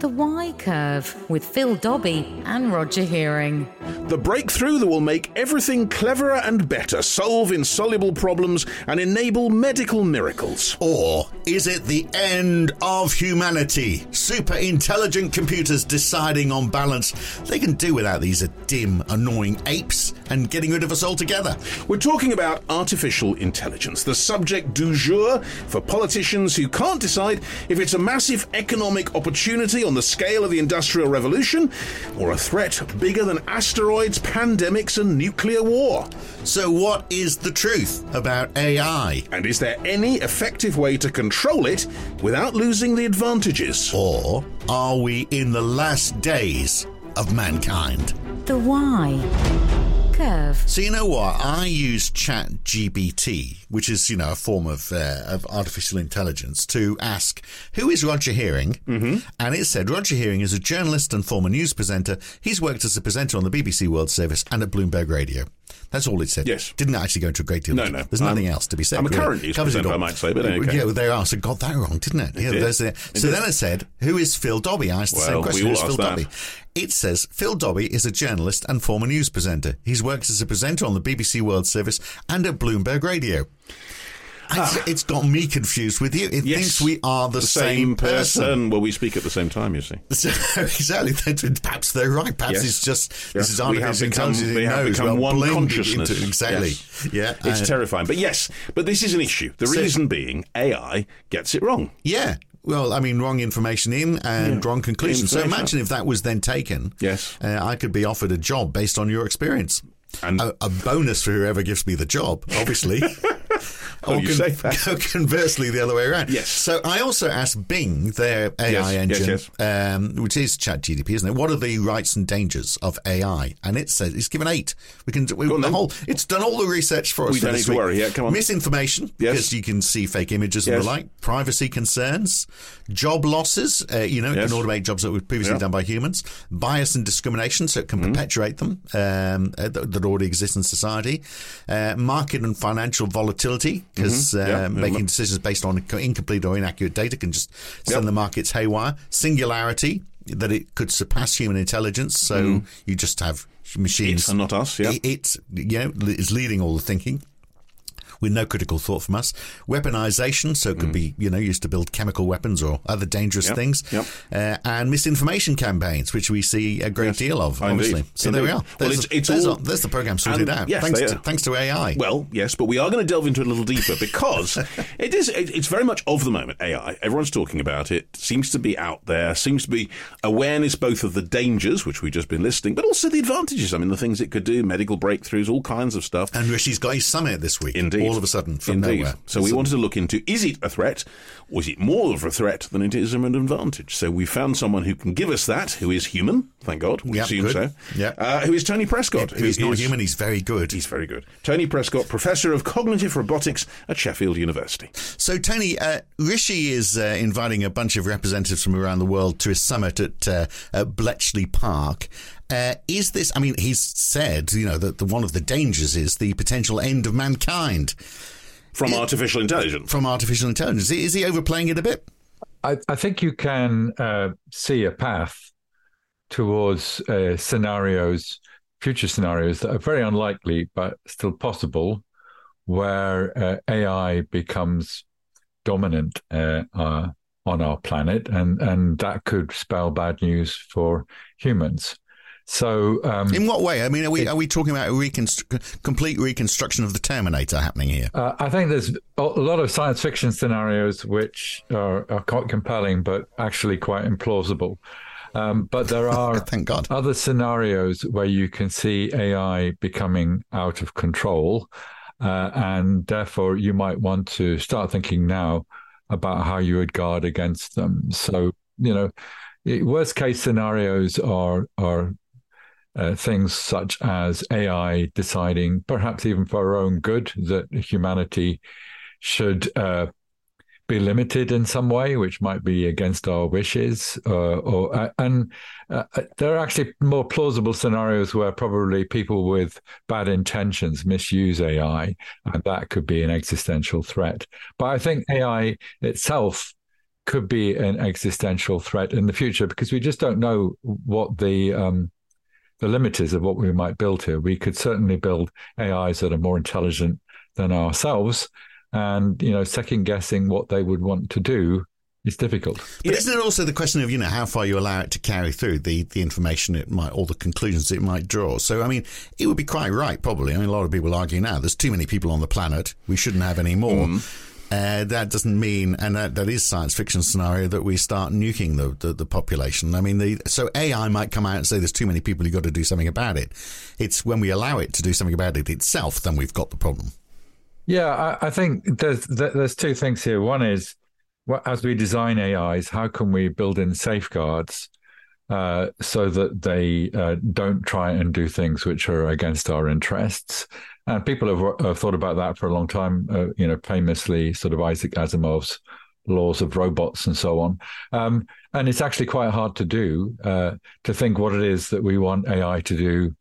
The Y Curve with Phil Dobbie and Roger Hearing. The breakthrough that will make everything cleverer and better, solve insoluble problems, and enable medical miracles. Or is it the end of humanity? Super intelligent computers deciding on balance they can do without these dim, annoying apes and getting rid of us altogether. We're talking about artificial intelligence, the subject du jour for politicians who can't decide if it's a massive economic opportunity on the scale of the Industrial Revolution or a threat bigger than asteroids, pandemics, and nuclear war. So, what is the truth about AI? And is there any effective way to control it without losing the advantages? Or are we in the last days of mankind? The Y curve. So you know what? I use ChatGPT, which is you know a form of uh, of artificial intelligence, to ask who is Roger Hearing, mm-hmm. and it said Roger Hearing is a journalist and former news presenter. He's worked as a presenter on the BBC World Service and at Bloomberg Radio. That's all it said. Yes. Didn't actually go into a great deal. No, no. There's nothing else to be said. I'm a current news presenter, I might say, but okay. Yeah, well, they are. So got that wrong, didn't it? it yeah, did. There's a, so did. then it said, who is Phil Dobbie? I asked the same question. Who's Phil that. Dobbie? It says Phil Dobby is a journalist and former news presenter. He's worked as a presenter on the BBC World Service and at Bloomberg Radio. It's, it's got me confused with you. It Ah. Yes. thinks we are the, The same person. person. Well, we speak at the same time, you see. So, exactly. Perhaps they're right. Perhaps Yes. it's just Yeah. this is artificial become- intelligence. we it have knows, become well, one consciousness. into- exactly. Yes. Yeah. It's uh, terrifying. But yes, but this is an issue. The So- reason being AI gets it wrong. Yeah. Well, I mean, wrong information in and wrong conclusion. So imagine if that was then taken. Yes. Uh, I could be offered a job based on your experience. And A, a bonus for whoever gives me the job, obviously. Oh, you say that. conversely, the other way around. Yes. So I also asked Bing, their AI Yes, yes, engine, yes. Um, which is ChatGPT, isn't it? What are the rights and dangers of AI? And it says it's given eight. We can we, the whole. It's done all the research for us. We for don't need to worry. Yeah, come on. Misinformation, Yes. because you can see fake images and the like. Privacy concerns, job losses. Uh, you know, it Yes. can automate jobs that were previously Yeah. Mm-hmm. done by humans. Bias and discrimination, so it can perpetuate them um, uh, that, that already exist in society. Uh, market and financial volatility, because Mm-hmm. Yeah. uh, making decisions based on incomplete or inaccurate data can just send Yep. the markets haywire. Singularity, that it could surpass human intelligence, so you just have machines. It's and not us, yeah. It, it's you know is leading all the thinking. With no critical thought from us, weaponization, so it could be you know used to build chemical weapons or other dangerous Mm. Yep, things, yep. Uh, and misinformation campaigns, which we see a great Yes. deal of, obviously. indeed. So there we Indeed. are. Well, There's, it's- it's there's, all- there's the program sorted And- out. yes, thanks to thanks to AI. Well, yes, but we are going to delve into it a little deeper because it is. It, it's very much of the moment. AI. Everyone's talking about it. Seems to be out there. Seems to be awareness both of the dangers, which we've just been listing, but also the advantages. I mean, the things it could do, medical breakthroughs, all kinds of stuff. and Rishi's got his summit this week. Indeed. All of a sudden from Indeed. nowhere. So we wanted to look into is it a threat or is it more of a threat than it is an advantage? So we found someone who can give us that, who is human, thank God. We Yep, assume good. so. Yep. Uh, who is Tony Prescott. Who's who not is- human? He's very good. He's very good. Tony Prescott, Professor of Cognitive Robotics at Sheffield University. So, Tony, uh, Rishi is uh, inviting a bunch of representatives from around the world to a summit at, uh, at Bletchley Park. Uh, is this? I mean, he's said, you know, that the, one of the dangers is the potential end of mankind From artificial intelligence. from artificial intelligence. Is he overplaying it a bit? I, I think you can uh, see a path towards uh, scenarios, future scenarios that are very unlikely but still possible, where uh, AI becomes dominant uh, uh, on our planet, and and that could spell bad news for humans. So um, In what way? I mean, are we are we talking about a reconstru- complete reconstruction of the Terminator happening here? Uh, I think there's a lot of science fiction scenarios which are, are quite compelling, but actually quite implausible. Um, but there are Thank God. other scenarios where you can see AI becoming out of control, uh, and therefore you might want to start thinking now about how you would guard against them. So you know, worst case scenarios are are uh, things such as AI deciding, perhaps even for our own good, that humanity should uh, be limited in some way, which might be against our wishes. Uh, or uh, and uh, there are actually more plausible scenarios where probably people with bad intentions misuse AI, and that could be an existential threat. But I think AI itself could be an existential threat in the future because we just don't know what the um, the limit is of what we might build here. We could certainly build AIs that are more intelligent than ourselves, and you know, second guessing what they would want to do is difficult. But isn't it also the question of you know how far you allow it to carry through the the information it might or the conclusions it might draw? So I mean, it would be quite right, probably. I mean, a lot of people argue now there's too many people on the planet. We shouldn't have any more. Mm. Uh, that doesn't mean, and that, that is science fiction scenario that we start nuking the, the, the, population. I mean, the, so AI might come out and say there's too many people, you've got to do something about it. It's when we allow it to do something about it itself, then we've got the problem. Yeah, I, I think there's there's two things here. One is, as we design AIs, how can we build in safeguards uh, so that they uh, don't try and do things which are against our interests? And people have, have thought about that for a long time. Uh, you know, famously, sort of Isaac Asimov's laws of robots and so on. Um, and it's actually quite hard to do uh, to think what it is that we want AI to do.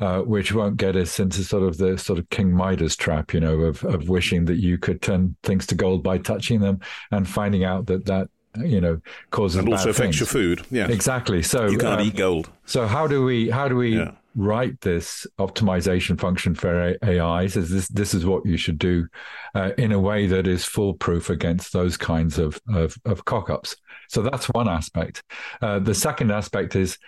Uh, which won't get us into sort of the sort of King Midas trap, you know, of of wishing that you could turn things to gold by touching them, and finding out that that you know causes and also affects things. your food. Yeah, exactly. So you can't um, eat gold. So how do we how do we yeah write this optimization function for AIs is this this is what you should do uh, in a way that is foolproof against those kinds of of, of cock-ups. So that's one aspect. Uh, the second aspect is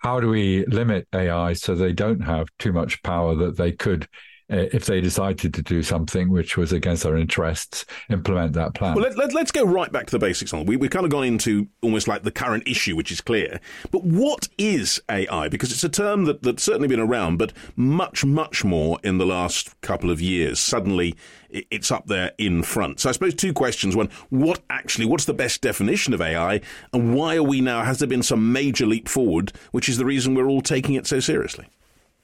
how do we limit AI so they don't have too much power that they could uh, if they decided to do something which was against our interests, implement that plan. Well, let, us let, go right back to the basics. On we, we've kind of gone into almost like the current issue, which is clear. But what is AI? Because it's a term that, that's certainly been around, but much, much more in the last couple of years. Suddenly, it's up there in front. So I suppose two questions. One, what actually, what's the best definition of AI? And why are we now, has there been some major leap forward, which is the reason we're all taking it so seriously?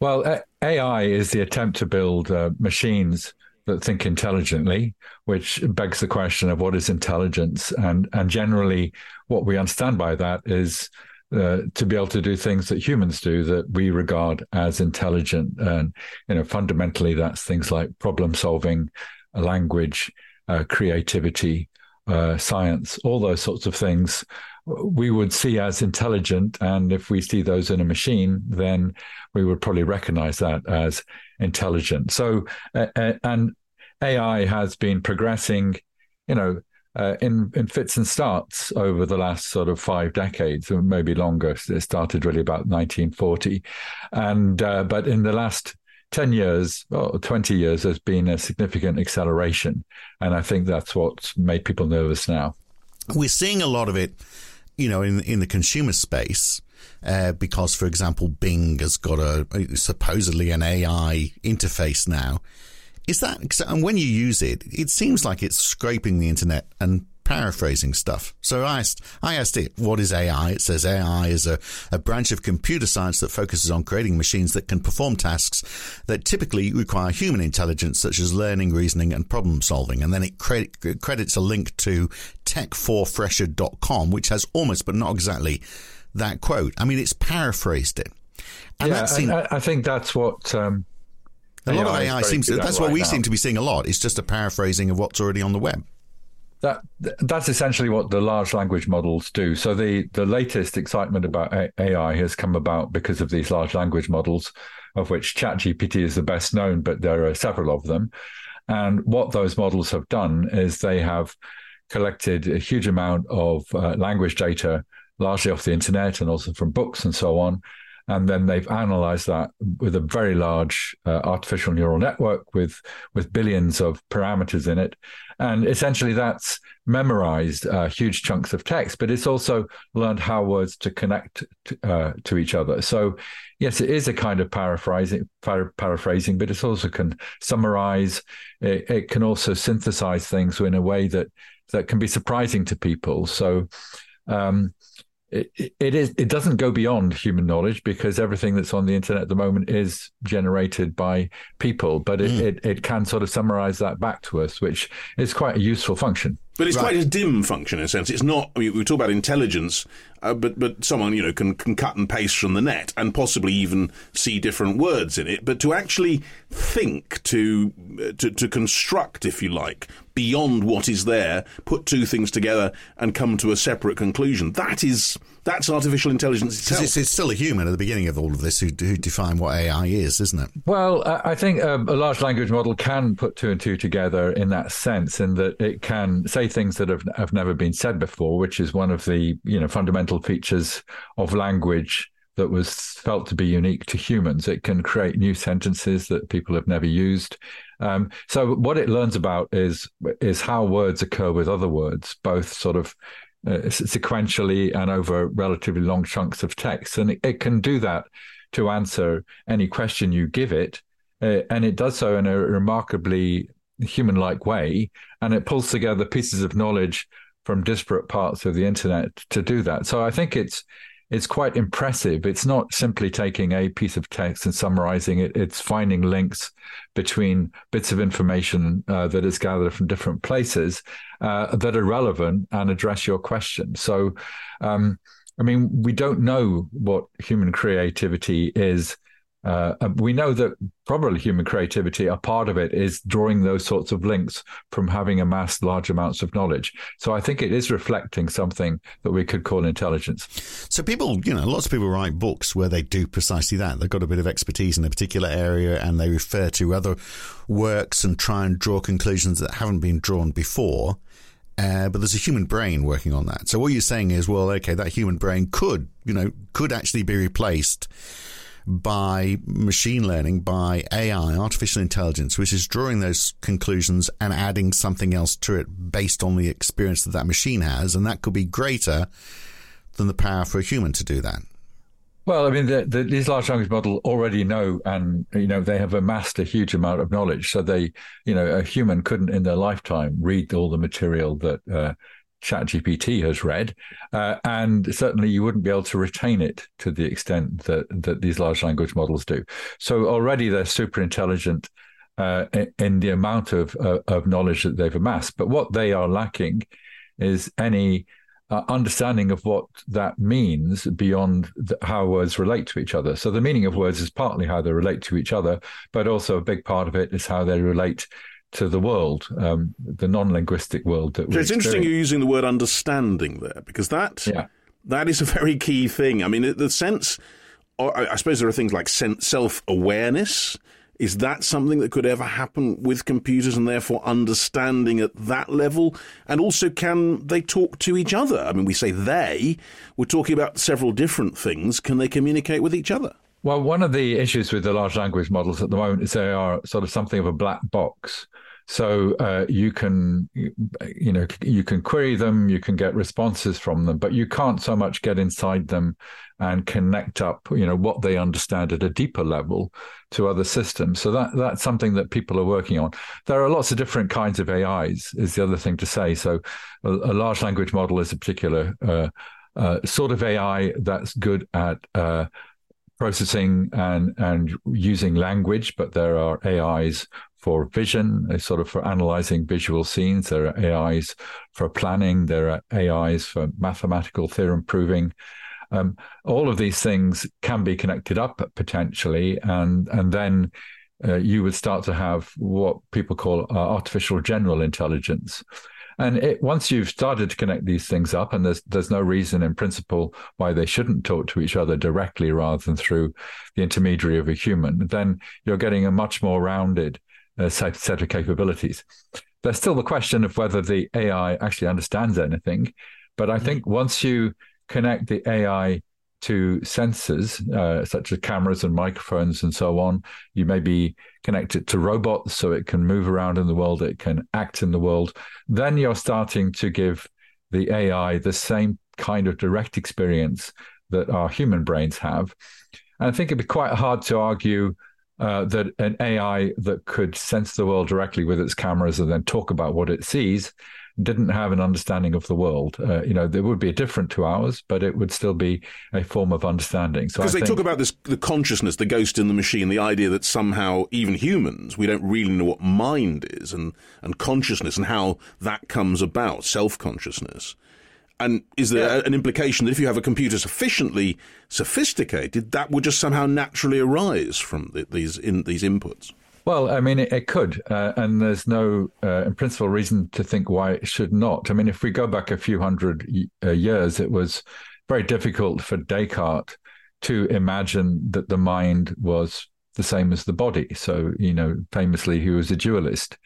Well, AI is the attempt to build uh, machines that think intelligently, which begs the question of what is intelligence, and and generally what we understand by that is uh, to be able to do things that humans do that we regard as intelligent, and you know fundamentally that's things like problem solving, language, uh, creativity, uh, science, all those sorts of things we would see as intelligent. And if we see those in a machine, then we would probably recognize that as intelligent. So, uh, uh and AI has been progressing, you know, uh, in in fits and starts over the last sort of five decades, or maybe longer. It started really about 1940, and uh, but in the last 10 years or 20 years, there's been a significant acceleration, and I think that's what's made people nervous now. We're seeing a lot of it you know, in in the consumer space, uh, because, for example, Bing has got a supposedly an AI interface now. Is that and when you use it, it seems like it's scraping the internet and paraphrasing stuff. So I asked, I asked it, what is AI? It says AI is a, a branch of computer science that focuses on creating machines that can perform tasks that typically require human intelligence, such as learning, reasoning, and problem solving. And then it credit, credits a link to tech4fresher.com, which has almost, but not exactly, that quote. I mean, it's paraphrased it. And yeah, seemed, I, I, think that's what. Um, a lot of AI seems to, that's what we now. seem to be seeing a lot. It's just a paraphrasing of what's already on the web. That that's essentially what the large language models do. So the the latest excitement about AI has come about because of these large language models, of which ChatGPT is the best known, but there are several of them. And what those models have done is they have collected a huge amount of uh, language data, largely off the internet and also from books and so on. And then they've analyzed that with a very large uh, artificial neural network with with billions of parameters in it, and essentially, that's memorized uh, huge chunks of text, but it's also learned how words to connect to, uh, to each other. So, yes, it is a kind of paraphrasing, par- paraphrasing, but it also can summarize. It, it, can also synthesize things in a way that that can be surprising to people. So, um, it, it is it doesn't go beyond human knowledge because everything that's on the internet at the moment is generated by people but it, mm. it, it can sort of summarize that back to us which is quite a useful function But it's Right. quite a dim function in a sense. It's not. I mean, we talk about intelligence, uh, but but someone you know can can cut and paste from the net and possibly even see different words in it. But to actually think, to uh, to to construct, if you like, beyond what is there, put two things together and come to a separate conclusion. That is that's artificial intelligence itself. It's, it's still a human at the beginning of all of this who, who define what AI is, isn't it? Well, I I think um, a large language model can put two and two together in that sense, in that it can say things that have, have never been said before, which is one of the you know fundamental features of language that was felt to be unique to humans. It can create new sentences that people have never used. Um, so what it learns about is is how words occur with other words, both sort of uh, sequentially and over relatively long chunks of text, and it, it can do that to answer any question you give it, uh, and it does so in a remarkably human-like way, and it pulls together pieces of knowledge from disparate parts of the internet to do that. So I think it's it's quite impressive. It's not simply taking a piece of text and summarizing it. It's finding links between bits of information uh, that is gathered from different places uh, that are relevant and address your question. So, um, I mean, we don't know what human creativity is. Uh, we know that probably human creativity, a part of it is drawing those sorts of links from having amassed large amounts of knowledge. So I think it is reflecting something that we could call intelligence. So people, you know, lots of people write books where they do precisely that. They've got a bit of expertise in a particular area and they refer to other works and try and draw conclusions that haven't been drawn before. Uh, but there's a human brain working on that. So what you're saying is, well, okay, that human brain could, you know, could actually be replaced by machine learning, by AI, artificial intelligence, which is drawing those conclusions and adding something else to it based on the experience that that machine has. And that could be greater than the power for a human to do that. Well, I mean, the, the, these large language models already know, and you know, they have amassed a huge amount of knowledge. So they, you know, a human couldn't in their lifetime read all the material that uh, ChatGPT has read, uh, and certainly you wouldn't be able to retain it to the extent that that these large language models do. So already they're super intelligent uh, in, the amount of uh, of knowledge that they've amassed. But what they are lacking is any uh, understanding of what that means beyond the, how words relate to each other. So the meaning of words is partly how they relate to each other, but also a big part of it is how they relate to the world, um, the non-linguistic world that So it's interesting you're using the word understanding there because that Yeah. that is a very key thing. I mean, the sense, or I I suppose there are things like self awareness. Is that something that could ever happen with computers and therefore understanding at that level? And also, can they talk to each other? I mean, we say they, we're talking about several different things. Can they communicate with each other? Well, one of the issues with the large language models at the moment is they are sort of something of a black box. So uh, you can, you know, you can query them, you can get responses from them, but you can't so much get inside them and connect up, you know, what they understand at a deeper level to other systems. So that that's something that people are working on. There are lots of different kinds of AIs. Is the other thing to say. So a, a large language model is a particular uh, uh, sort of AI that's good at uh, processing and and using language, but there are AIs for vision, uh, sort of for analyzing visual scenes. There are AIs for planning. There are AIs for mathematical theorem proving. Um, all of these things can be connected up potentially, and and then uh, you would start to have what people call uh, artificial general intelligence. And it, once you've started to connect these things up, and there's there's no reason in principle why they shouldn't talk to each other directly rather than through the intermediary of a human, then you're getting a much more rounded uh, set, set of capabilities. There's still the question of whether the AI actually understands anything, but I think once you connect the AI to sensors uh, such as cameras and microphones and so on. You may be connected to robots so it can move around in the world, it can act in the world. Then you're starting to give the AI the same kind of direct experience that our human brains have. And I think it'd be quite hard to argue uh, that an AI that could sense the world directly with its cameras and then talk about what it sees didn't have an understanding of the world. Uh, you know, it would be a different to ours, but it would still be a form of understanding. So because they think, talk about this, the consciousness, the ghost in the machine, the idea that somehow even humans, we don't really know what mind is and, and consciousness and how that comes about, self consciousness. And is there yeah. an implication that if you have a computer sufficiently sophisticated, that would just somehow naturally arise from the, these in, these inputs? Well, I mean, it, it could, uh, and there's no, uh, in principle, reason to think why it should not. I mean, if we go back a few hundred uh, years, it was very difficult for Descartes to imagine that the mind was the same as the body. So, you know, famously, he was a dualist.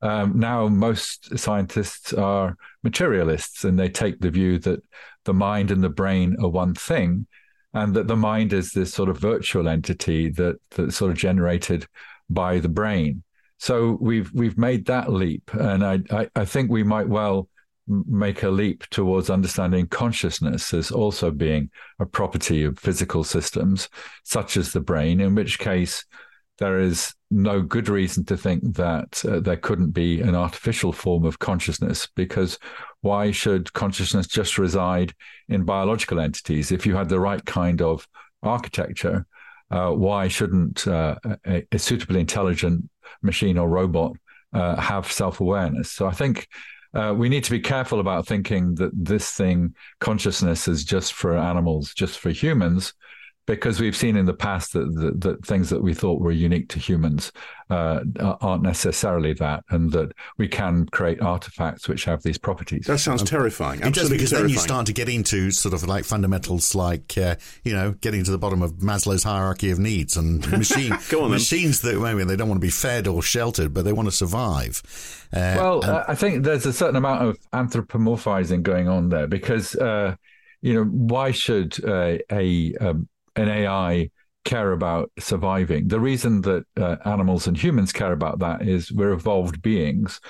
Um, now, most scientists are materialists, and they take the view that the mind and the brain are one thing, and that the mind is this sort of virtual entity that that's sort of generated by the brain. So we've we've made that leap, and I, I, I think we might well make a leap towards understanding consciousness as also being a property of physical systems such as the brain. In which case, there is no good reason to think that uh, there couldn't be an artificial form of consciousness because why should consciousness just reside in biological entities if you had the right kind of architecture uh, why shouldn't uh, a, a, suitably intelligent machine or robot uh, have self awareness? So I think uh, we need to be careful about thinking that this thing, consciousness, is just for animals, just for humans, because we've seen in the past that, that, that things that we thought were unique to humans uh, aren't necessarily that, and that we can create artifacts which have these properties. That sounds um, terrifying. It does because terrifying. then you start to get into sort of like fundamentals, like uh, you know, getting to the bottom of Maslow's hierarchy of needs and machine on, machines that maybe they don't want to be fed or sheltered, but they want to survive. Uh, well, and- I think there's a certain amount of anthropomorphizing going on there because uh, you know why should uh, a um, an AI care about surviving. The reason that uh, animals and humans care about that is we're evolved beings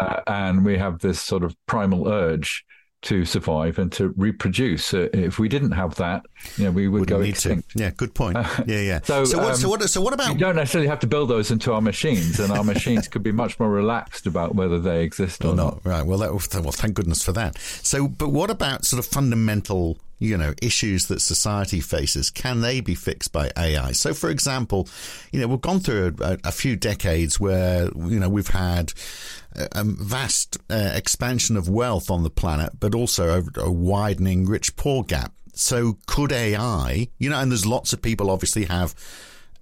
uh, and we have this sort of primal urge to survive and to reproduce. Uh, if we didn't have that, you know, we would Wouldn't go extinct. To. Yeah, good point. Yeah, yeah. so, so, what, um, so, what, so what about? You don't necessarily have to build those into our machines, and our machines could be much more relaxed about whether they exist or, or not. not. Right. Well, that, well, thank goodness for that. So, but what about sort of fundamental you know, issues that society faces, can they be fixed by AI? So, for example, you know, we've gone through a, a few decades where, you know, we've had a vast uh, expansion of wealth on the planet, but also a, a widening rich poor gap. So, could AI, you know, and there's lots of people obviously have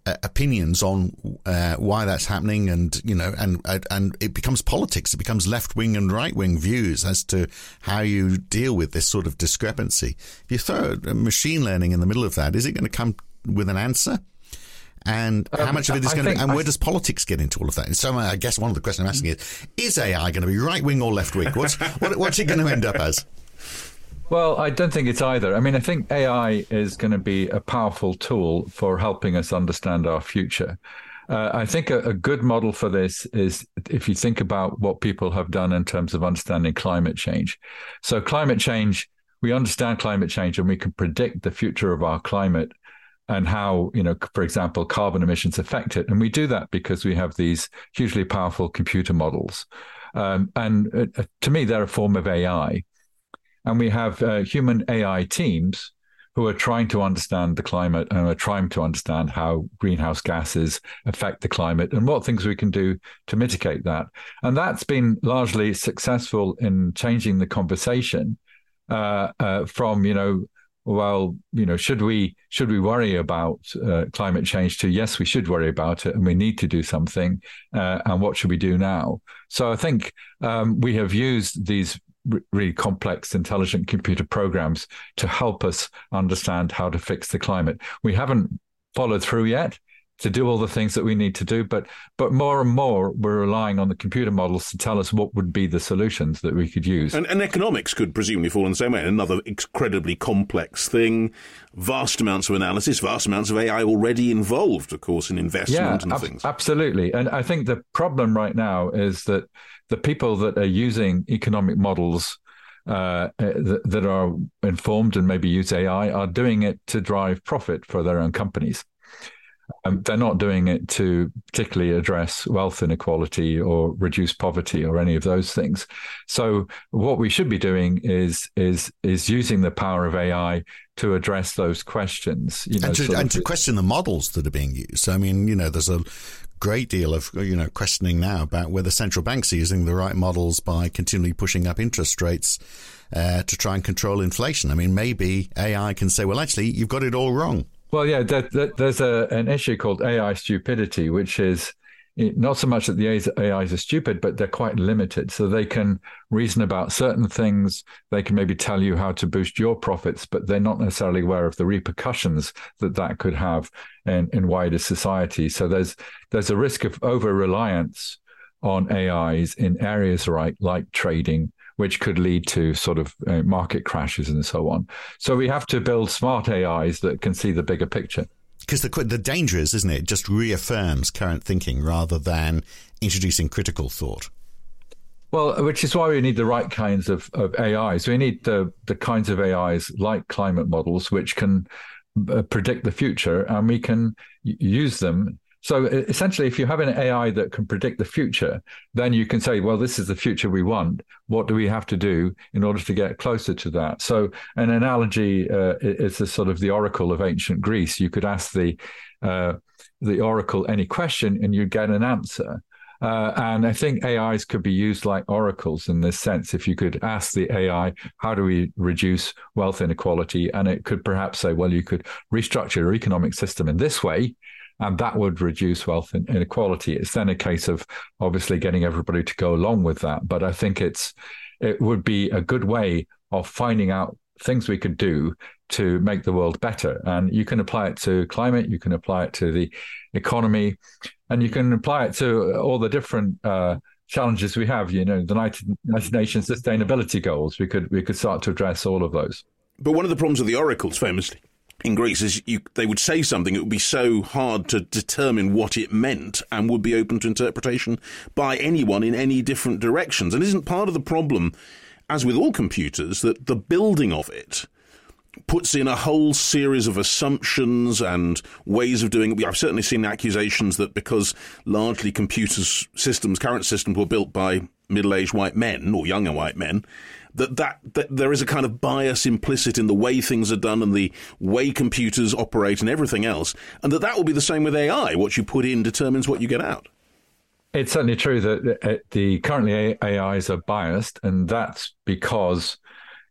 opinions on uh, why that's happening, and you know, and and it becomes politics. It becomes left wing and right wing views as to how you deal with this sort of discrepancy. If you throw machine learning in the middle of that, is it going to come with an answer? And um, how much of it is going to be, and where does politics get into all of that? And so I guess one of the questions I'm asking is, is AI going to be right wing or left wing? What's, what, what's it going to end up as? Well, I don't think it's either. I mean, I think AI is going to be a powerful tool for helping us understand our future. Uh, I think a, a, good model for this is if you think about what people have done in terms of understanding climate change. So, climate change, we understand climate change and we can predict the future of our climate and how, you know, for example, carbon emissions affect it. And we do that because we have these hugely powerful computer models. Um, and uh, to me, they're a form of AI. And we have uh, human AI teams who are trying to understand the climate and are trying to understand how greenhouse gases affect the climate and what things we can do to mitigate that. And that's been largely successful in changing the conversation uh, uh, from, you know, well, you know, should we should we worry about uh, climate change? To yes, we should worry about it, and we need to do something. Uh, and what should we do now? So I think um, we have used these really complex intelligent computer programs to help us understand how to fix the climate. We haven't followed through yet to do all the things that we need to do but but more and more we're relying on the computer models to tell us what would be the solutions that we could use. And, and economics could presumably fall in the same way. Another incredibly complex thing. Vast amounts of analysis vast amounts of ai already involved of course in investment yeah, and ab- things. absolutely. And i think the problem right now is that the people that are using economic models uh, th- that are informed and maybe use AI are doing it to drive profit for their own companies. Um, they're not doing it to particularly address wealth inequality or reduce poverty or any of those things. So what we should be doing is is is using the power of AI to address those questions. You know, and, to, and to question the models that are being used. I mean, you know, there's a great deal of you know questioning now about whether central banks are using the right models by continually pushing up interest rates uh, to try and control inflation. I mean, maybe AI can say, well, actually, you've got it all wrong. Well, yeah, there, there, there's a, an issue called AI stupidity, which is not so much that the AIs are stupid, but they're quite limited. So they can reason about certain things. They can maybe tell you how to boost your profits, but they're not necessarily aware of the repercussions that that could have in, in wider society. So there's there's a risk of over reliance on AIs in areas like like trading, which could lead to sort of uh, market crashes and so on. So we have to build smart AIs that can see the bigger picture because the the danger is, isn't it? It just reaffirms current thinking rather than introducing critical thought. Well, which is why we need the right kinds of, of AIs. We need the the kinds of AIs like climate models, which can uh, predict the future, and we can use them so essentially, if you have an AI that can predict the future, then you can say, well, this is the future we want. What do we have to do in order to get closer to that? So an analogy uh, is the sort of the oracle of ancient Greece. You could ask the uh, the oracle any question and you'd get an answer. Uh, and I think AIs could be used like oracles in this sense. If you could ask the AI, how do we reduce wealth inequality? And it could perhaps say, well, you could restructure your economic system in this way and that would reduce wealth inequality. It's then a case of obviously getting everybody to go along with that. But I think it's it would be a good way of finding out things we could do to make the world better. And you can apply it to climate, you can apply it to the economy, and you can apply it to all the different uh, challenges we have. You know, the United, United Nations sustainability goals. We could we could start to address all of those. But one of the problems of the oracles, famously, in Greece is you, they would say something, it would be so hard to determine what it meant and would be open to interpretation by anyone in any different directions. And isn't part of the problem, as with all computers, that the building of it puts in a whole series of assumptions and ways of doing it. I've certainly seen accusations that because largely computers systems, current systems were built by middle-aged white men or younger white men, that, that, that there is a kind of bias implicit in the way things are done and the way computers operate and everything else, and that that will be the same with AI. What you put in determines what you get out. It's certainly true that uh, the currently AIs are biased, and that's because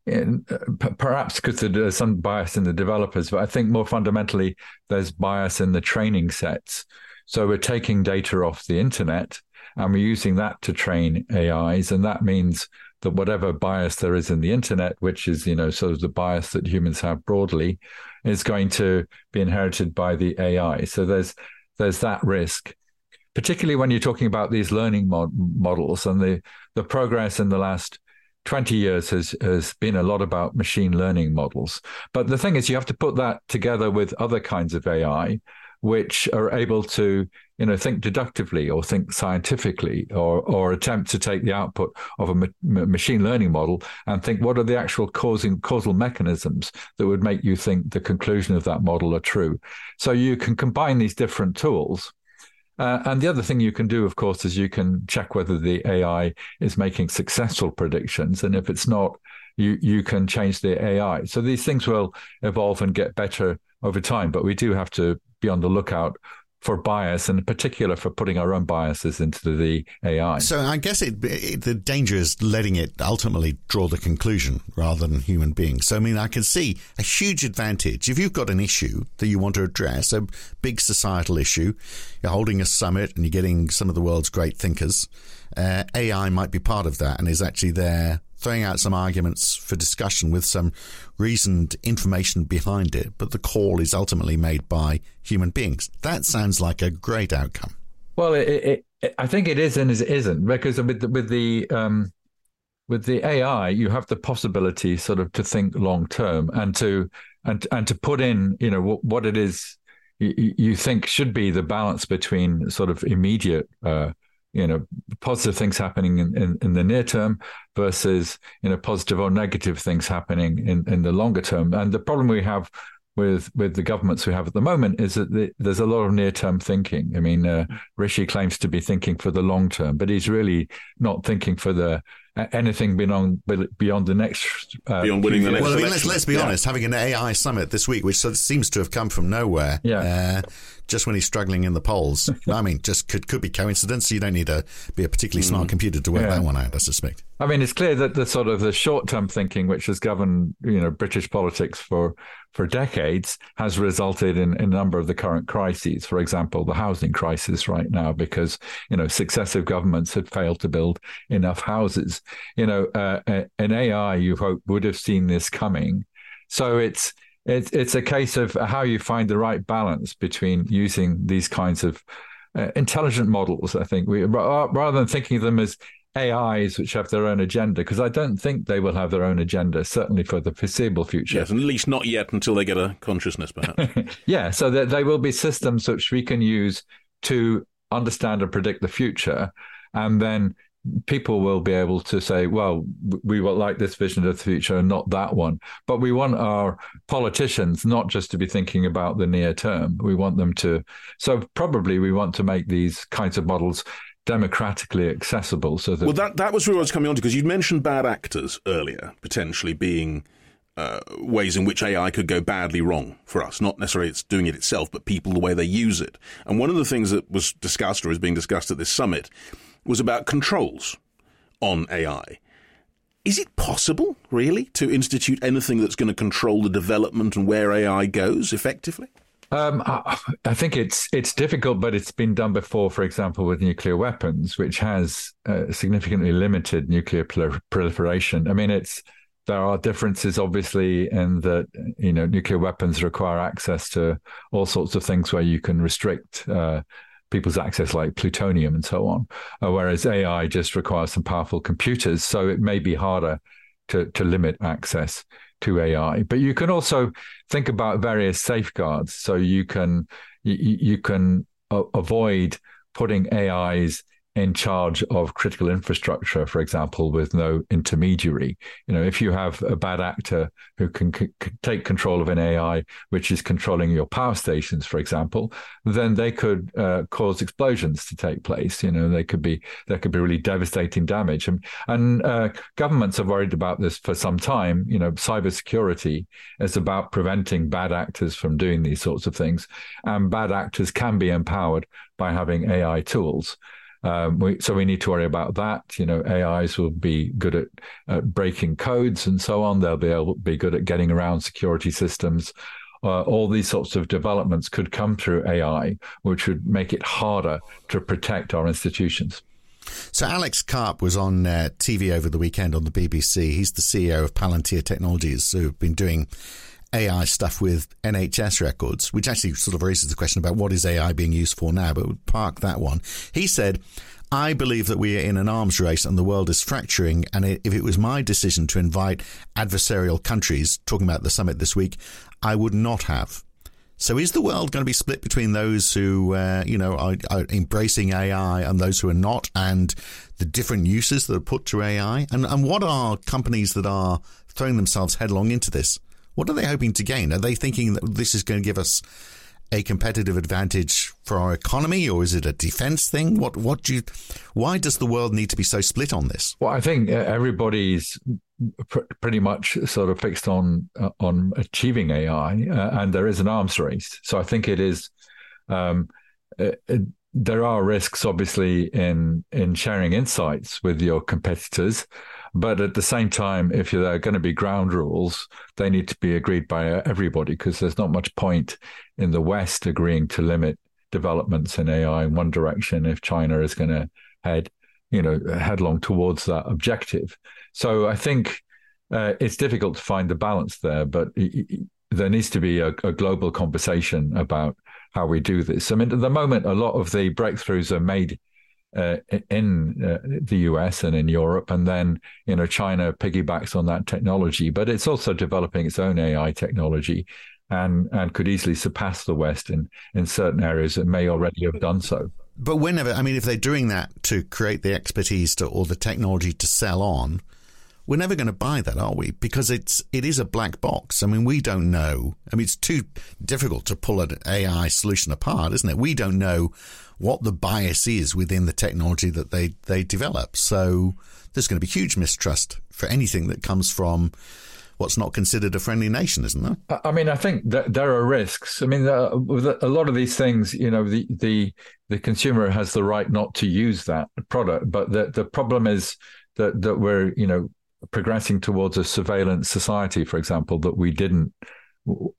in, uh, perhaps because there's some bias in the developers, but I think more fundamentally there's bias in the training sets. So we're taking data off the internet and we're using that to train AIs, and that means that whatever bias there is in the internet, which is, you know, sort of the bias that humans have broadly, is going to be inherited by the AI. So there's there's that risk, particularly when you're talking about these learning mod- models and the the progress in the last 20 years has has been a lot about machine learning models. But the thing is, you have to put that together with other kinds of AI, which are able to you know think deductively or think scientifically or or attempt to take the output of a ma- machine learning model and think what are the actual causing causal mechanisms that would make you think the conclusion of that model are true so you can combine these different tools uh, and the other thing you can do, of course, is you can check whether the AI is making successful predictions. And if it's not, you, you can change the AI. So these things will evolve and get better over time. But we do have to be on the lookout for bias, and in particular for putting our own biases into the AI. So I guess it, it, the danger is letting it ultimately draw the conclusion rather than human beings. So I mean, I can see a huge advantage if you've got an issue that you want to address, a big societal issue. You're holding a summit and you're getting some of the world's great thinkers. Uh, AI might be part of that and is actually there throwing out some arguments for discussion with some reasoned information behind it, but the call is ultimately made by human beings. That sounds like a great outcome. Well, it, it, I think it is and it isn't because with the, with the um, with the AI, you have the possibility sort of to think long term and to and and to put in you know what, what it is you, you, think should be the balance between sort of immediate uh, you know positive things happening in, in, in, the near term versus you know positive or negative things happening in, in the longer term and the problem we have with with the governments we have at the moment is that the, there's a lot of near term thinking. I mean, uh, Rishi claims to be thinking for the long term, but he's really not thinking for the anything beyond beyond the next uh, beyond winning the next. Well, I mean, let's let's be yeah. honest. Having an AI summit this week, which seems to have come from nowhere, yeah. Uh, just when he's struggling in the polls. I mean, just could could be coincidence. You don't need to be a particularly smart mm. computer to work yeah. that one out. I suspect. I mean, it's clear that the sort of the short term thinking, which has governed you know British politics for for decades, has resulted in, in, a number of the current crises. For example, the housing crisis right now, because you know successive governments had failed to build enough houses. You know, uh, an AI you hope would have seen this coming. So it's it's it's a case of how you find the right balance between using these kinds of uh, intelligent models. I think we rather than thinking of them as AIs which have their own agenda, because I don't think they will have their own agenda, certainly for the foreseeable future. Yes, and at least not yet until they get a consciousness, perhaps. yeah, so that they will be systems which we can use to understand and predict the future, and then people will be able to say, well, we will like this vision of the future and not that one. But we want our politicians not just to be thinking about the near term. We want them to, so probably we want to make these kinds of models democratically accessible so that. Well, that, that was where I was coming on to because you'd mentioned bad actors earlier, potentially being. Uh, ways in which AI could go badly wrong for us. Not necessarily it's doing it itself, but people, the way they use it. And one of the things that was discussed or is being discussed at this summit was about controls on AI. Is it possible, really, to institute anything that's going to control the development and where AI goes effectively? Um, I, I, think it's it's difficult, but it's been done before. For example, with nuclear weapons, which has uh, significantly limited nuclear proliferation. I mean, it's there are differences, obviously, in that you know nuclear weapons require access to all sorts of things where you can restrict uh, people's access like plutonium and so on. Uh, whereas AI just requires some powerful computers, so it may be harder to to limit access to AI. But you can also think about various safeguards, so you can you, you can avoid putting AIs in charge of critical infrastructure, for example, with no intermediary. You know, if you have a bad actor who can c- take control of an AI which is controlling your power stations, for example, then they could uh, cause explosions to take place. You know, they could be there could be really devastating damage, and and uh, governments have worried about this for some time. You know, cybersecurity is about preventing bad actors from doing these sorts of things, and bad actors can be empowered by having AI tools. Um, we, so we need to worry about that. You know, AIs will be good at, at breaking codes and so on. They'll be able be good at getting around security systems. Uh, all these sorts of developments could come through AI, which would make it harder to protect our institutions. So Alex Karp was on uh, TV over the weekend on the BBC. He's the CEO of Palantir Technologies, who've been doing AI stuff with NHS records, which actually sort of raises the question about what is AI being used for now, but we'll park that one. He said, I believe that we are in an arms race and the world is fracturing. And if it was my decision to invite adversarial countries, talking about the summit this week, I would not have. So is the world going to be split between those who, uh, you know, are, are, embracing AI and those who are not, and the different uses that are put to AI? And, and what are companies that are throwing themselves headlong into this? What are they hoping to gain? Are they thinking that this is going to give us a competitive advantage for our economy, or is it a defense thing? What what do you? Why does the world need to be so split on this? Well, I think uh, everybody's pr- pretty much sort of fixed on uh, on achieving AI, uh, and there is an arms race. So I think it is. Um, it, uh, it, there are risks, obviously, in in sharing insights with your competitors. But at the same time, if there are going to be ground rules, they need to be agreed by everybody because there's not much point in the West agreeing to limit developments in AI in one direction if China is going to head, you know, headlong towards that objective. So I think uh, it's difficult to find the balance there, but there needs to be a, a global conversation about how we do this. I mean, at the moment, a lot of the breakthroughs are made uh, in uh, the US and in Europe, and then you know China piggybacks on that technology, but it's also developing its own AI technology, and and could easily surpass the West in in certain areas and may already have done so. But whenever, I mean, if they're doing that to create the expertise to or the technology to sell on, we're never going to buy that, are we? Because it's it is a black box. I mean, we don't know. I mean, it's too difficult to pull an AI solution apart, isn't it? We don't know what the bias is within the technology that they they develop. So there's going to be huge mistrust for anything that comes from what's not considered a friendly nation, isn't there? I mean, I think that there are risks. I mean, uh, a lot of these things, you know, the the the consumer has the right not to use that product, but the the problem is that that we're you know progressing towards a surveillance society, for example, that we didn't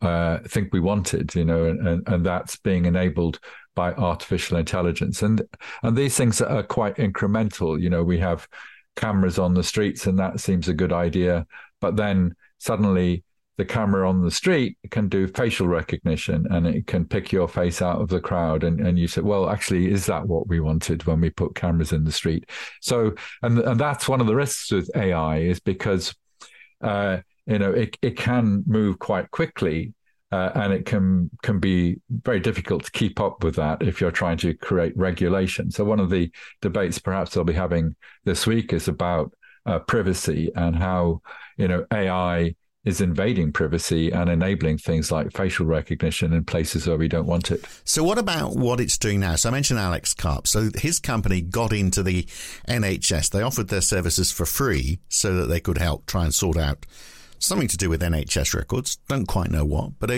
uh, think we wanted, you know, and, and that's being enabled by artificial intelligence, and and these things are quite incremental. You know, we have cameras on the streets, and that seems a good idea, but then suddenly the camera on the street can do facial recognition and it can pick your face out of the crowd and, and you say well actually is that what we wanted when we put cameras in the street so and and that's one of the risks with ai is because uh, you know it, it can move quite quickly uh, and it can can be very difficult to keep up with that if you're trying to create regulation. So one of the debates perhaps they'll be having this week is about uh, privacy and how you know AI is invading privacy and enabling things like facial recognition in places where we don't want it. So, what about what it's doing now? So, I mentioned Alex Karp. So, his company got into the NHS. They offered their services for free so that they could help try and sort out something to do with NHS records. Don't quite know what, but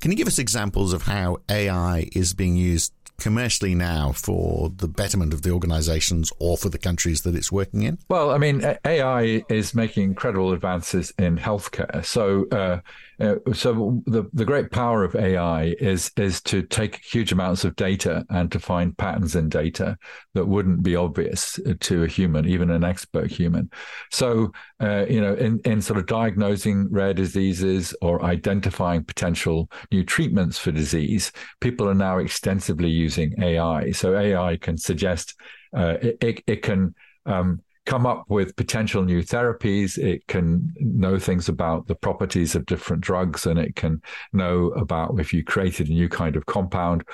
can you give us examples of how AI is being used commercially now for the betterment of the organizations or for the countries that it's working in? Well, I mean, AI is making incredible advances in healthcare. So, uh, uh, so the the great power of AI is is to take huge amounts of data and to find patterns in data that wouldn't be obvious to a human, even an expert human. So, uh, you know, in in sort of diagnosing rare diseases or identifying potential new treatments for disease, people are now extensively using AI. So AI can suggest uh, it, it, it can um, come up with potential new therapies. It can know things about the properties of different drugs, and it can know about if you created a new kind of compound,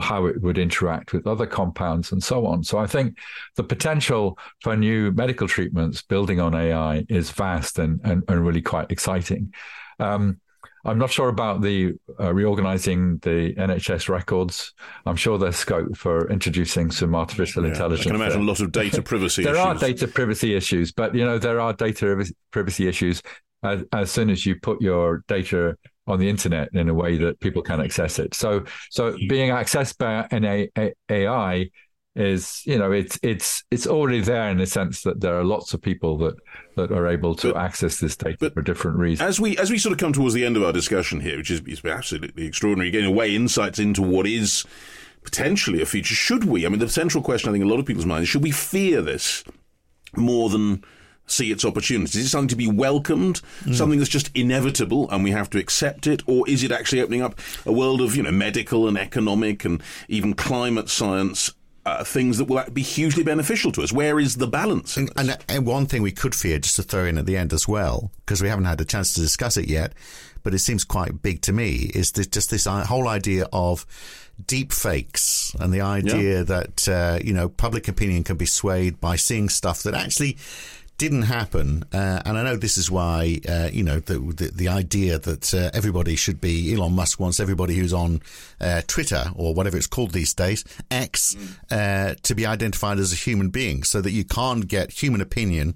how it would interact with other compounds, and so on. So I think the potential for new medical treatments building on AI is vast and and, and really quite exciting. Um, I'm not sure about the uh, reorganizing the NHS records. I'm sure there's scope for introducing some artificial yeah, intelligence. I can imagine there. a lot of data privacy there issues. are data privacy issues, but you know there are data privacy issues as, as soon as you put your data on the internet in a way that people can access it. So so being accessed by an AI is you know it's it's it's already there in the sense that there are lots of people that that are able to but, access this data for different reasons. As we as we sort of come towards the end of our discussion here, which is, is absolutely extraordinary, getting away insights into what is potentially a future. Should we? I mean, the central question I think in a lot of people's minds is: should we fear this more than see its opportunities? Is it something to be welcomed, mm. something that's just inevitable and we have to accept it, or is it actually opening up a world of you know medical and economic and even climate science uh, things that will be hugely beneficial to us. Where is the balance? And, and, and, one thing we could fear, just to throw in at the end as well, because we haven't had a chance to discuss it yet, but it seems quite big to me, is this, just this whole idea of deep fakes and the idea yeah. that uh, you know public opinion can be swayed by seeing stuff that actually didn't happen, uh, and I know this is why uh, you know the, the, the idea that uh, everybody should be Elon Musk wants everybody who's on uh, Twitter or whatever it's called these days X mm. to be identified as a human being, so that you can't get human opinion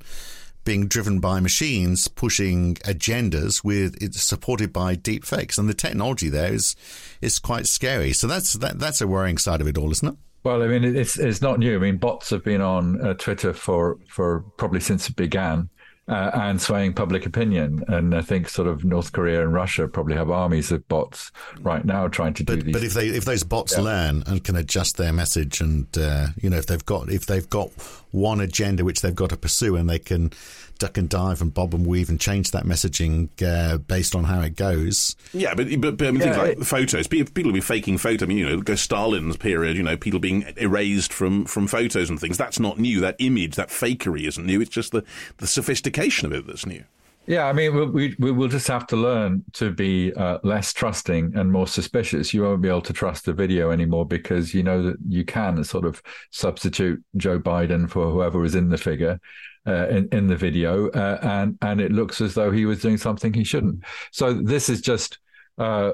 being driven by machines pushing agendas with it's supported by deep fakes, and the technology there is is quite scary. So that's that, that's a worrying side of it all, isn't it? Well, I mean, it's it's not new. I mean, bots have been on uh, Twitter for for probably since it began. Uh, and swaying public opinion. And I think sort of North Korea and Russia probably have armies of bots right now trying to but, do these. But if they if those bots yeah. learn and can adjust their message, and uh, you know if they've got if they've got one agenda which they've got to pursue, and they can duck and dive and bob and weave and change that messaging uh, based on how it goes. Yeah, but but, but I mean, yeah, things like it, photos, people will be faking photos. I mean, you know, go Stalin's period. You know, people being erased from from photos and things. That's not new. That image, that fakery, isn't new. It's just the the sophistication of it that's new. Yeah, I mean, we, we will just have to learn to be uh, less trusting and more suspicious. You won't be able to trust the video anymore because you know that you can sort of substitute Joe Biden for whoever is in the figure. Uh, in in the video, uh, and and it looks as though he was doing something he shouldn't. So this is just uh,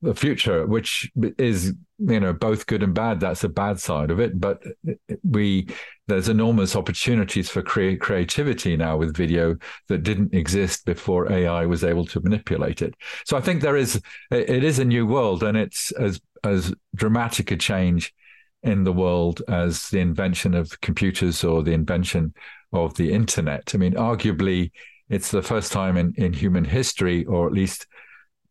the future, which is you know both good and bad. That's a bad side of it, but we there's enormous opportunities for create creativity now with video that didn't exist before AI was able to manipulate it. So I think there is it is a new world, and it's as as dramatic a change in the world as the invention of computers or the invention of the internet. I mean, arguably, it's the first time in, in human history, or at least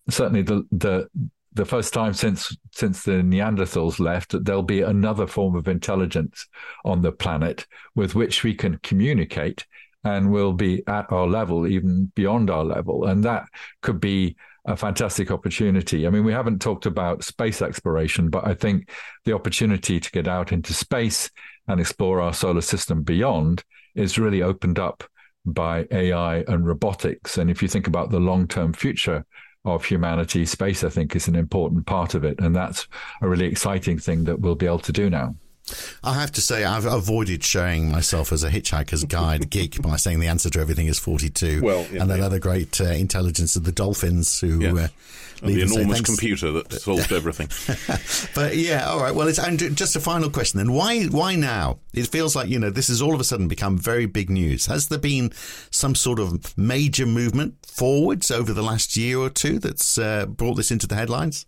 certainly the the the first time since since the Neanderthals left that there'll be another form of intelligence on the planet with which we can communicate and will be at our level, even beyond our level, and that could be a fantastic opportunity. I mean, we haven't talked about space exploration, but I think the opportunity to get out into space and explore our solar system beyond is really opened up by AI and robotics. And if you think about the long term future of humanity, space, I think, is an important part of it. And that's a really exciting thing that we'll be able to do now. I have to say, I've avoided showing myself as a hitchhiker's guide geek by saying the answer to everything is 42. Well, yeah, and that yeah. other great uh, intelligence of the dolphins who. Yeah. Uh, the enormous computer that solved everything. but yeah, all right. Well, it's and just a final question then. Why why now? It feels like you know this has all of a sudden become very big news. Has there been some sort of major movement forwards over the last year or two that's uh, brought this into the headlines?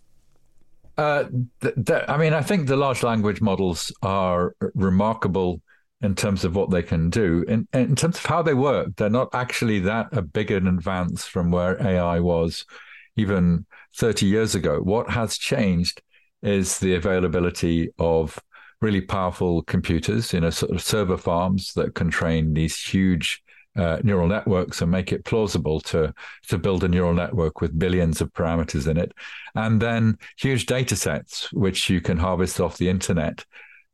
Uh, th- th- I mean, I think the large language models are remarkable in terms of what they can do. In, in terms of how they work, they're not actually that a big an advance from where AI was even 30 years ago. What has changed is the availability of really powerful computers, you know, sort of server farms that can train these huge uh, neural networks and make it plausible to to build a neural network with billions of parameters in it, and then huge data sets which you can harvest off the internet.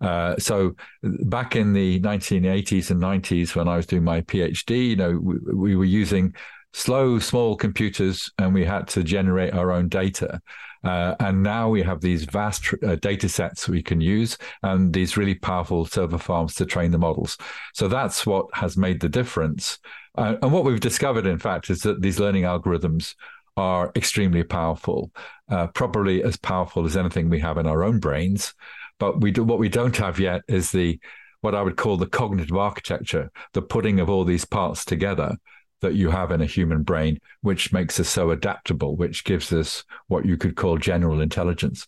Uh, so back in the 1980s and 90s, when I was doing my PhD, you know, we, we were using slow, small computers, and we had to generate our own data. Uh, and now we have these vast uh, data sets we can use and these really powerful server farms to train the models. So that's what has made the difference. Uh, and what we've discovered, in fact, is that these learning algorithms are extremely powerful, uh, probably as powerful as anything we have in our own brains. But we do, what we don't have yet is the what I would call the cognitive architecture, the putting of all these parts together that you have in a human brain, which makes us so adaptable, which gives us what you could call general intelligence.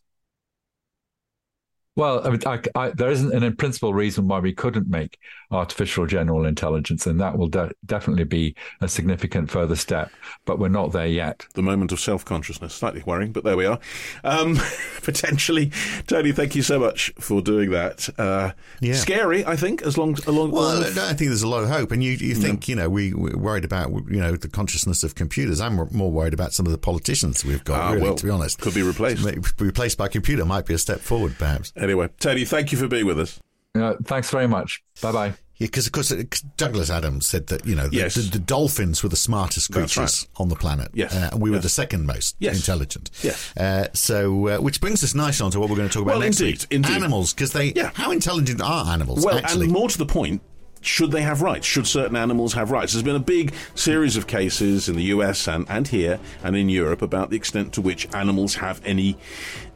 Well, I mean, I, I, there isn't an in principle reason why we couldn't make artificial general intelligence, and that will de- definitely be a significant further step. But we're not there yet. The moment of self consciousness, slightly worrying, but there we are. Um, potentially, Tony, thank you so much for doing that. Uh, yeah. Scary, I think, as long along. Well, I think there's a lot of hope, and you you think yeah. you know we we're worried about you know the consciousness of computers. I'm more worried about some of the politicians we've got. Ah, really, well, to be honest, could be replaced. Replaced by computer might be a step forward, perhaps. Anyway, Tony, thank you for being with us. Uh, thanks very much. Bye bye. Yeah, because of course Douglas Adams said that you know the, yes. the, the dolphins were the smartest creatures right. on the planet, yes. Uh, and we were the second most yes. intelligent. Yes. Uh, so, uh, which brings us nicely on to what we're going to talk about well, next indeed, week: indeed. animals. Because they, yeah. how intelligent are animals? Well, actually? and more to the point, should they have rights? Should certain animals have rights? There's been a big series of cases in the US and, and here and in Europe about the extent to which animals have any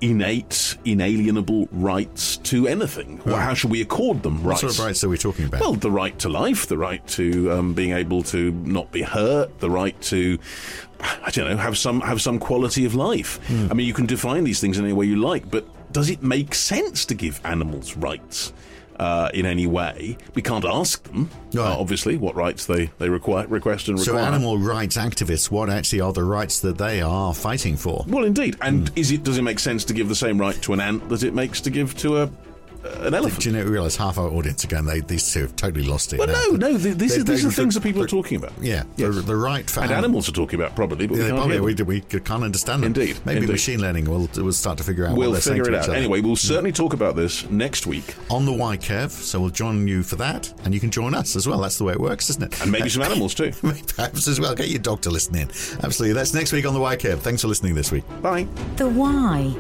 innate, inalienable rights to anything. Well, how should we accord them rights? What sort of rights are we talking about? Well, the right to life, the right to um, being able to not be hurt, the right to I don't know, have some have some quality of life. Mm. I mean, you can define these things in any way you like, but does it make sense to give animals rights? Uh, in any way. We can't ask them, right. uh, obviously, what rights they, they require, request and require. So, animal rights activists, what actually are the rights that they are fighting for? Well, indeed. And mm. is it does it make sense to give the same right to an ant that it makes to give to a an elephant. Do you know, realise half our audience again, they, these two have totally lost it. Well, now. no, no. th- This They- is, these they- are things that people are talking about. Yeah, Yes. the, the right for and animals are talking about probably, but Yeah, we can't probably hear we, we can't understand them. Indeed, Maybe indeed. machine learning will will start to figure out. We'll what they're saying figure it out. Anyway, we'll certainly talk about this next week, on the Why Curve, so we'll join you for that, and you can join us as well. That's the way it works, isn't it? and maybe some animals too. Perhaps as well. Get your dog to listen in. Absolutely. That's next week on the Why Curve. Thanks for listening this week. Bye. The Why.